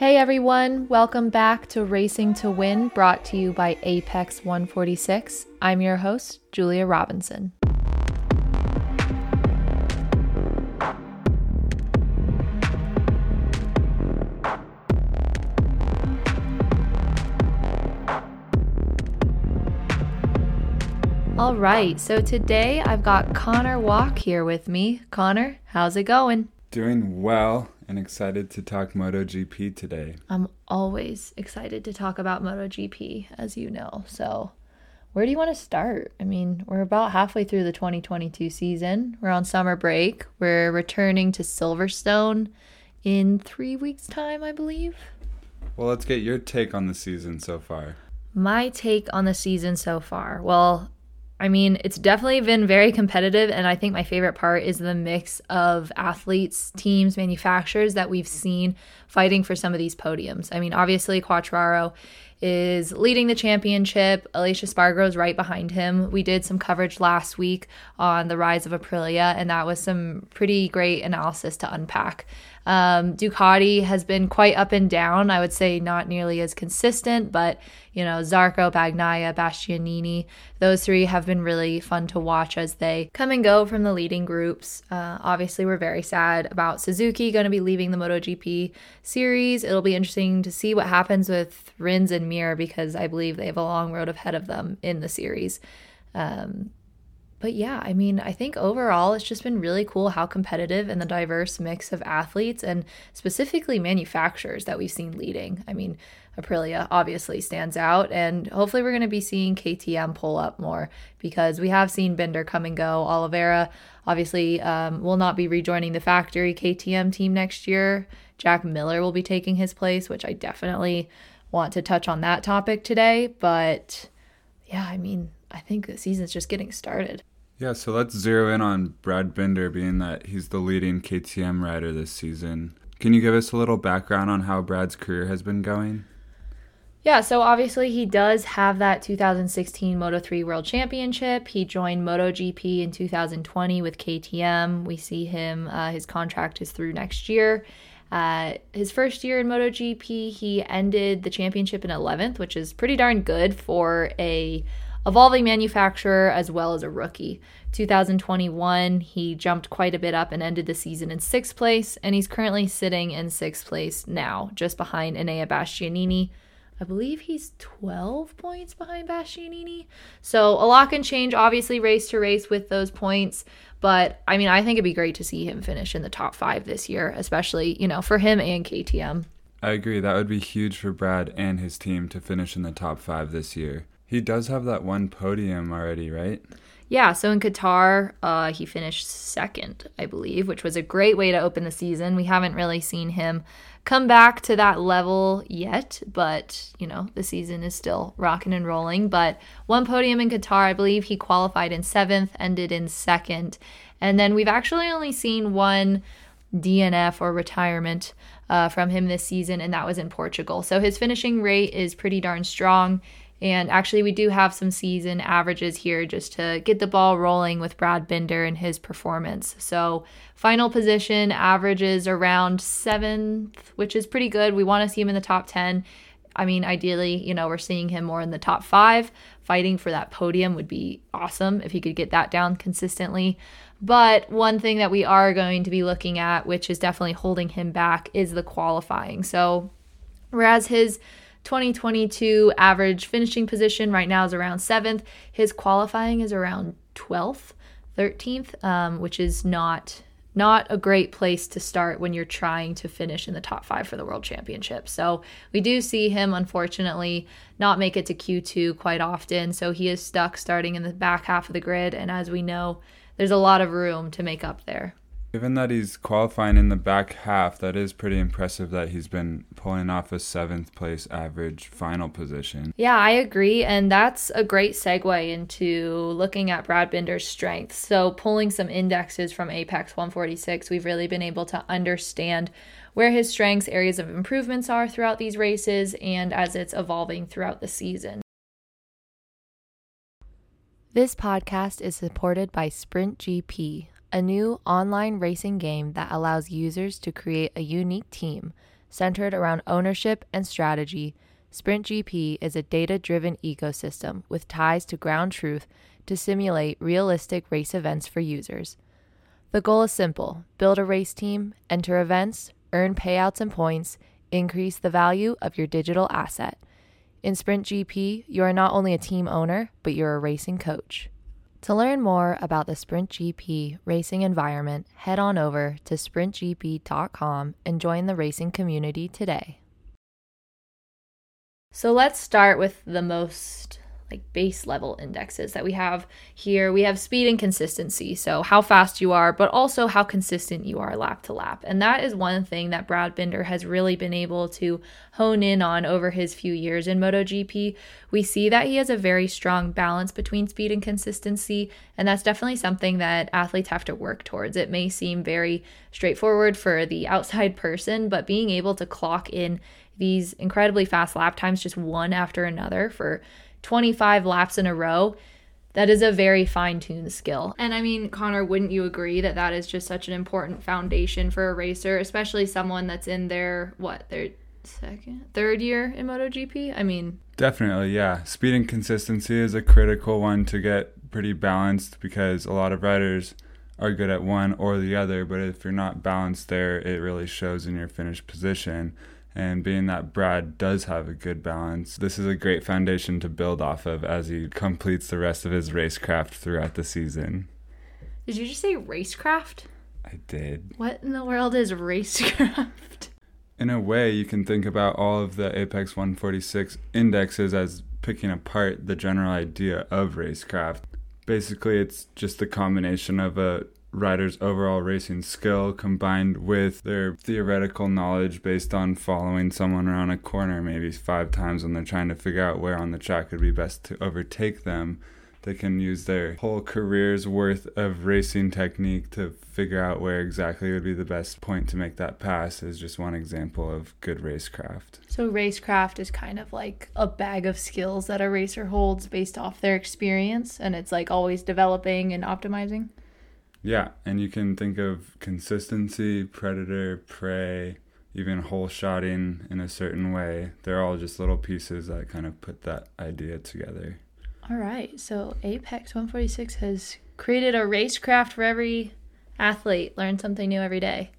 Hey everyone, welcome back to Racing to Win, brought to you by Apex 146. I'm your host, Julia Robinson. All right, so today I've got Connor Walk here with me. Connor, how's it going? Doing well and excited to talk MotoGP today. I'm always excited to talk about MotoGP, as you know. So, where do you want to start? I mean, we're about halfway through the 2022 season. We're on summer break. We're returning to Silverstone in three weeks' time, I believe. Well, let's get your take on the season so far. My take on the season so far. Well, I mean, it's definitely been very competitive. And I think my favorite part is the mix of athletes, teams, manufacturers that we've seen fighting for some of these podiums. I mean, obviously, Quartararo is leading the championship. Aleix Espargaro is right behind him. We did some coverage last week on the rise of Aprilia, and that was some pretty great analysis to unpack. Um, Ducati has been quite up and down. I would say not nearly as consistent, but you know, Zarco, Bagnaia, Bastianini, those three have been really fun to watch as they come and go from the leading groups. Uh, obviously, we're very sad about Suzuki going to be leaving the MotoGP series. It'll be interesting to see what happens with Rins and Mir because I believe they have a long road ahead of them in the series. Um, but yeah, I mean, I think overall it's just been really cool how competitive and the diverse mix of athletes and specifically manufacturers that we've seen leading. I mean, Aprilia obviously stands out, and hopefully we're going to be seeing KTM pull up more because we have seen Binder come and go. Oliveira obviously um, will not be rejoining the factory KTM team next year. Jack Miller will be taking his place, which I definitely want to touch on that topic today. But yeah, I mean, I think the season's just getting started. Yeah, so let's zero in on Brad Binder, being that he's the leading KTM rider this season. Can you give us a little background on how Brad's career has been going? Yeah, so obviously he does have that 2016 Moto3 World Championship. He joined MotoGP in 2020 with KTM. We see him, uh, his contract is through next year. Uh, his first year in MotoGP, he ended the championship in 11th, which is pretty darn good for a evolving manufacturer as well as a rookie. 2021, he jumped quite a bit up and ended the season in sixth place, and he's currently sitting in sixth place now, just behind Enea Bastianini. I believe he's 12 points behind Bastianini. So a lot can change, obviously, race to race with those points. But I mean, I think it'd be great to see him finish in the top five this year, especially, you know, for him and KTM. I agree. That would be huge for Brad and his team to finish in the top five this year. He does have that one podium already, right? Yeah, so in Qatar, uh, he finished second, I believe, which was a great way to open the season. We haven't really seen him come back to that level yet, but you know, the season is still rocking and rolling. But one podium in Qatar, I believe he qualified in seventh, ended in second. And then we've actually only seen one DNF or retirement uh, from him this season, and that was in Portugal. So his finishing rate is pretty darn strong. And actually, we do have some season averages here just to get the ball rolling with Brad Binder and his performance. So, final position averages around seventh, which is pretty good. We want to see him in the top 10. I mean, ideally, you know, we're seeing him more in the top five. Fighting for that podium would be awesome if he could get that down consistently. But one thing that we are going to be looking at, which is definitely holding him back, is the qualifying. So, whereas his 2022 average finishing position right now is around seventh. His qualifying is around 12th, 13th, um, which is not not a great place to start when you're trying to finish in the top five for the world championship. So we do see him unfortunately not make it to Q2 quite often. So he is stuck starting in the back half of the grid. And as we know, there's a lot of room to make up there. Given that he's qualifying in the back half, that is pretty impressive that he's been pulling off a seventh place average final position. Yeah, I agree. And that's a great segue into looking at Brad Binder's strengths. So, pulling some indexes from Apex 146, we've really been able to understand where his strengths, areas of improvements are throughout these races, and as it's evolving throughout the season. This podcast is supported by Sprint GP a new online racing game that allows users to create a unique team, centered around ownership and strategy, Sprint GP is a data driven ecosystem with ties to ground truth to simulate realistic race events for users. The goal is simple build a race team, enter events, earn payouts and points, increase the value of your digital asset. In Sprint GP, you are not only a team owner, but you're a racing coach. To learn more about the Sprint GP racing environment, head on over to sprintgp.com and join the racing community today. So let's start with the most like base level indexes that we have here. We have speed and consistency, so how fast you are, but also how consistent you are lap to lap. And that is one thing that Brad Binder has really been able to hone in on over his few years in MotoGP. We see that he has a very strong balance between speed and consistency, and that's definitely something that athletes have to work towards. It may seem very straightforward for the outside person, but being able to clock in these incredibly fast lap times just one after another for 25 laps in a row, that is a very fine tuned skill. And I mean, Connor, wouldn't you agree that that is just such an important foundation for a racer, especially someone that's in their, what, their second, third year in MotoGP? I mean, definitely, yeah. Speed and consistency is a critical one to get pretty balanced because a lot of riders are good at one or the other, but if you're not balanced there, it really shows in your finished position. And being that Brad does have a good balance, this is a great foundation to build off of as he completes the rest of his racecraft throughout the season. Did you just say racecraft? I did. What in the world is racecraft? In a way, you can think about all of the Apex 146 indexes as picking apart the general idea of racecraft. Basically, it's just a combination of a riders' overall racing skill combined with their theoretical knowledge based on following someone around a corner maybe five times when they're trying to figure out where on the track would be best to overtake them. They can use their whole career's worth of racing technique to figure out where exactly would be the best point to make that pass is just one example of good racecraft. So racecraft is kind of like a bag of skills that a racer holds based off their experience and it's like always developing and optimizing. Yeah, and you can think of consistency, predator, prey, even hole shotting in a certain way. They're all just little pieces that kind of put that idea together. All right. So Apex 146 has created a racecraft for every athlete. Learn something new every day.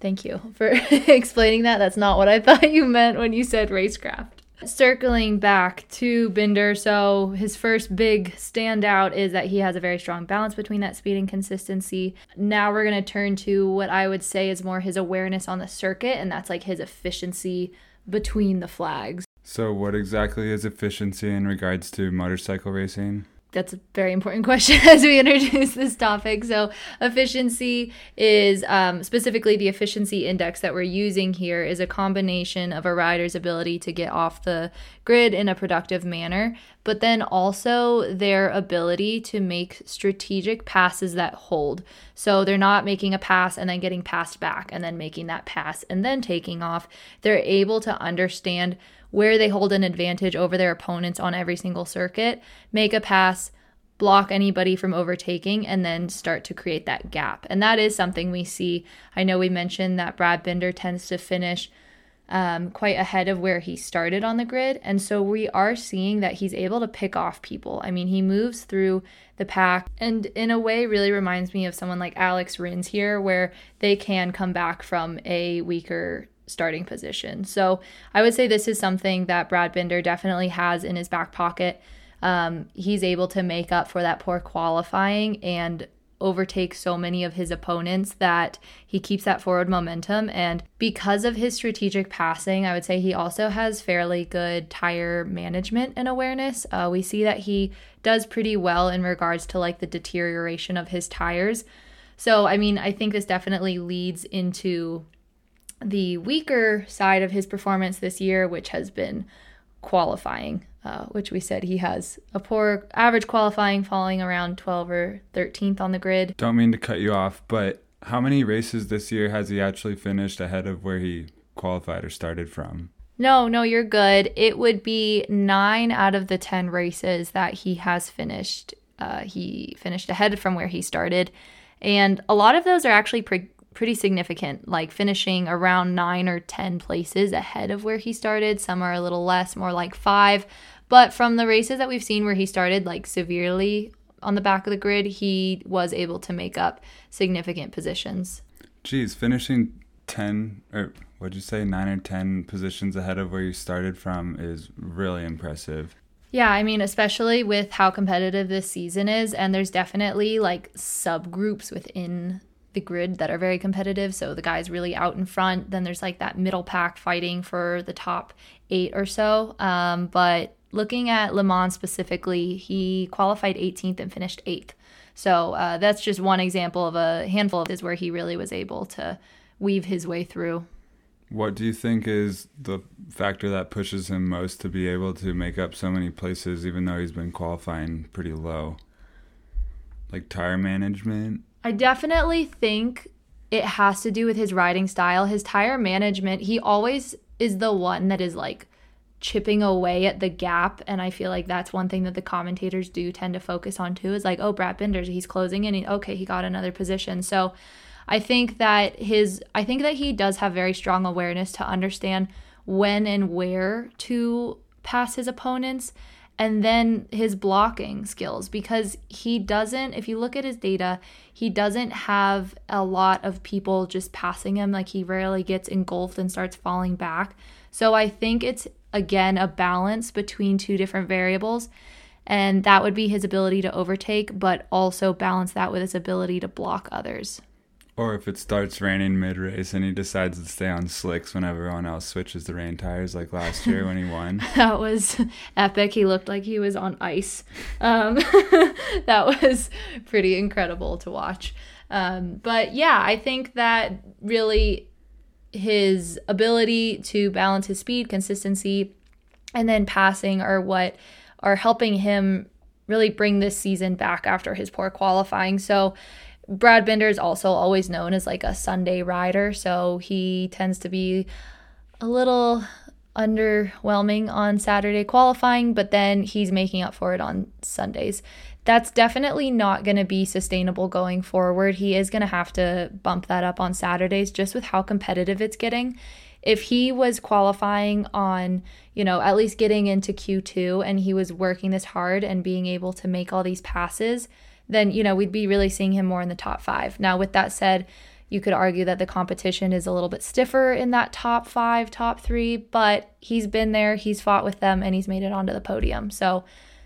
Thank you for explaining that. That's not what I thought you meant when you said racecraft. Circling back to Binder, so his first big standout is that he has a very strong balance between that speed and consistency. Now we're going to turn to what I would say is more his awareness on the circuit, and that's like his efficiency between the flags. So, what exactly is efficiency in regards to motorcycle racing? That's a very important question as we introduce this topic. So, efficiency is um, specifically the efficiency index that we're using here is a combination of a rider's ability to get off the grid in a productive manner, but then also their ability to make strategic passes that hold. So, they're not making a pass and then getting passed back and then making that pass and then taking off. They're able to understand where they hold an advantage over their opponents on every single circuit, make a pass, block anybody from overtaking, and then start to create that gap. And that is something we see. I know we mentioned that Brad Binder tends to finish um, quite ahead of where he started on the grid. And so we are seeing that he's able to pick off people. I mean, he moves through the pack and in a way really reminds me of someone like Alex Rins here, where they can come back from a weaker starting position. So I would say this is something that Brad Binder definitely has in his back pocket. Um, he's able to make up for that poor qualifying and overtake so many of his opponents that he keeps that forward momentum. And because of his strategic passing, I would say he also has fairly good tire management and awareness. Uh, we see that he does pretty well in regards to like the deterioration of his tires. So, I mean, I think this definitely leads into the weaker side of his performance this year, which has been qualifying, uh, which we said he has a poor average qualifying, falling around 12 or 13th on the grid. Don't mean to cut you off, but how many races this year has he actually finished ahead of where he qualified or started from? No, no, you're good. It would be nine out of the 10 races that he has finished. Uh, he finished ahead from where he started. And a lot of those are actually pre- pretty significant, like finishing around nine or 10 places ahead of where he started. Some are a little less, more like five. But from the races that we've seen where he started like severely on the back of the grid, he was able to make up significant positions. Geez, finishing 10 or what'd you say, nine or 10 positions ahead of where you started from is really impressive. Yeah, I mean, especially with how competitive this season is, and there's definitely like subgroups within the grid that are very competitive. So the guys really out in front. Then there's like that middle pack fighting for the top eight or so. Um, but looking at Le Mans specifically, he qualified 18th and finished eighth. So uh, that's just one example of a handful of is where he really was able to weave his way through. What do you think is the factor that pushes him most to be able to make up so many places, even though he's been qualifying pretty low? Like tire management? I definitely think it has to do with his riding style. His tire management, he always is the one that is like chipping away at the gap. And I feel like that's one thing that the commentators do tend to focus on too is like, oh, Brad Binders, he's closing in. Okay, he got another position. So I think that his I think that he does have very strong awareness to understand when and where to pass his opponents and then his blocking skills because he doesn't if you look at his data he doesn't have a lot of people just passing him. Like he rarely gets engulfed and starts falling back. So i think it's again a balance between two different variables and that would be his ability to overtake but also balance that with his ability to block others or if it starts raining mid race and he decides to stay on slicks when everyone else switches the rain tires, like last year when he won. that was epic. He looked like he was on ice. Um, that was pretty incredible to watch. Um, but yeah, I think that really his ability to balance his speed, consistency, and then passing are what are helping him really bring this season back after his poor qualifying. So Brad Binder is also always known as like a Sunday rider, so he tends to be a little underwhelming on Saturday qualifying, but then he's making up for it on Sundays. That's definitely not going to be sustainable going forward. He is going to have to bump that up on Saturdays just with how competitive it's getting. If he was qualifying on, you know, at least getting into Q2 and he was working this hard and being able to make all these passes, then, you know, we'd be really seeing him more in the top five. Now, with that said, you could argue that the competition is a little bit stiffer in that top five, top three, but he's been there, he's fought with them, and he's made it onto the podium. So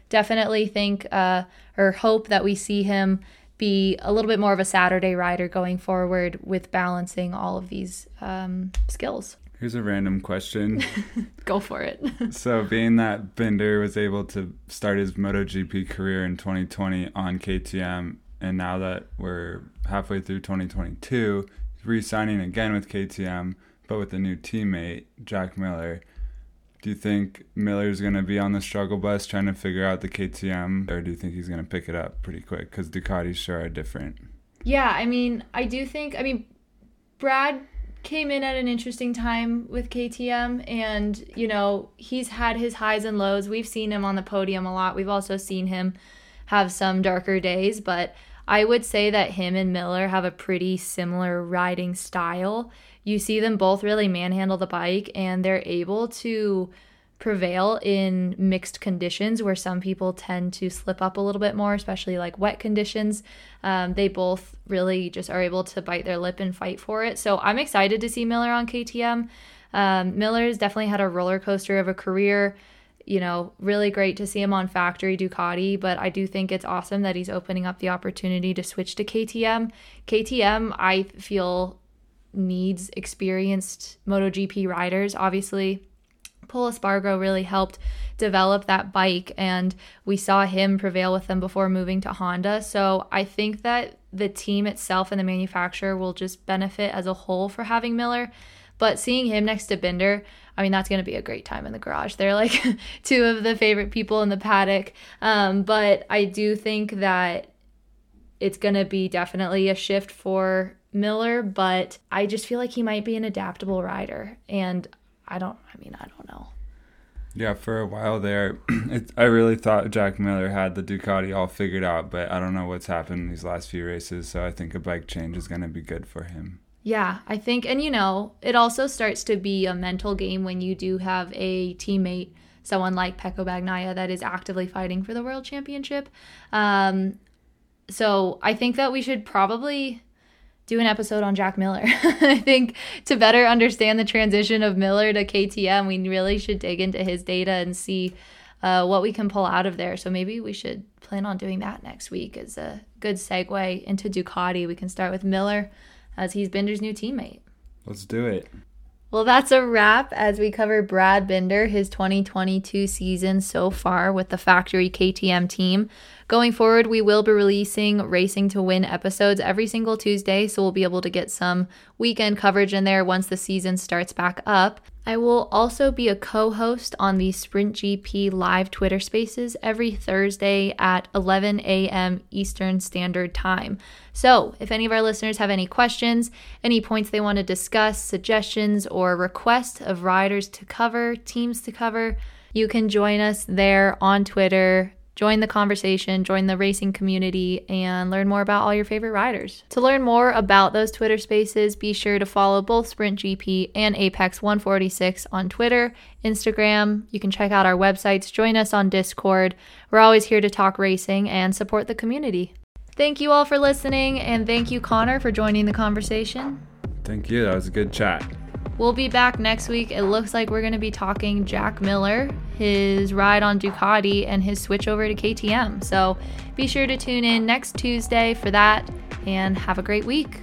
definitely think uh, or hope that we see him be a little bit more of a Saturday rider going forward with balancing all of these um, skills. Here's a random question. Go for it. so, being that Binder was able to start his MotoGP career in 2020 on KTM, and now that we're halfway through 2022, re signing again with KTM, but with a new teammate, Jack Miller. Do you think Miller's going to be on the struggle bus trying to figure out the KTM, or do you think he's going to pick it up pretty quick? Because Ducatis sure are different. Yeah, I mean, I do think, I mean, Brad came in at an interesting time with KTM and you know he's had his highs and lows. We've seen him on the podium a lot. We've also seen him have some darker days but I would say that him and Miller have a pretty similar riding style. You see them both really manhandle the bike and they're able to prevail in mixed conditions where some people tend to slip up a little bit more, especially like wet conditions. Um, they both really just are able to bite their lip and fight for it. So I'm excited to see Miller on KTM. Um, Miller's definitely had a roller coaster of a career. You know, really great to see him on factory Ducati, but I do think it's awesome that he's opening up the opportunity to switch to KTM. KTM, I feel, needs experienced MotoGP riders. Obviously, Pol Espargaro really helped develop that bike, and we saw him prevail with them before moving to Honda. So I think that the team itself and the manufacturer will just benefit as a whole for having Miller. But seeing him next to Binder, I mean, that's going to be a great time in the garage. They're like two of the favorite people in the paddock. Um, but I do think that it's going to be definitely a shift for Miller, but I just feel like he might be an adaptable rider. And I don't. I mean, I don't know. Yeah, for a while there, it, I really thought Jack Miller had the Ducati all figured out, but I don't know what's happened in these last few races. So I think a bike change is going to be good for him. Yeah, I think, and you know, it also starts to be a mental game when you do have a teammate, someone like Pecco Bagnaia, that is actively fighting for the world championship. Um, so I think that we should probably do an episode on Jack Miller. I think to better understand the transition of Miller to KTM, we really should dig into his data and see uh, what we can pull out of there. So maybe we should plan on doing that next week as a good segue into Ducati. We can start with Miller as he's Binder's new teammate. Let's do it. Well, that's a wrap as we cover Brad Binder, his 2022 season so far with the factory KTM team. Going forward, we will be releasing Racing to Win episodes every single Tuesday, so we'll be able to get some weekend coverage in there once the season starts back up. I will also be a co host on the Sprint GP live Twitter spaces every Thursday at 11 a.m. Eastern Standard Time. So, if any of our listeners have any questions, any points they want to discuss, suggestions, or requests of riders to cover, teams to cover, you can join us there on Twitter Join the conversation, join the racing community, and learn more about all your favorite riders. To learn more about those Twitter spaces, be sure to follow both Sprint GP and Apex 146 on Twitter, Instagram. You can check out our websites, join us on Discord. We're always here to talk racing and support the community. Thank you all for listening, and thank you, Connor, for joining the conversation. Thank you. That was a good chat. We'll be back next week. It looks like we're going to be talking Jack Miller, his ride on Ducati, and his switch over to KTM. So be sure to tune in next Tuesday for that and have a great week.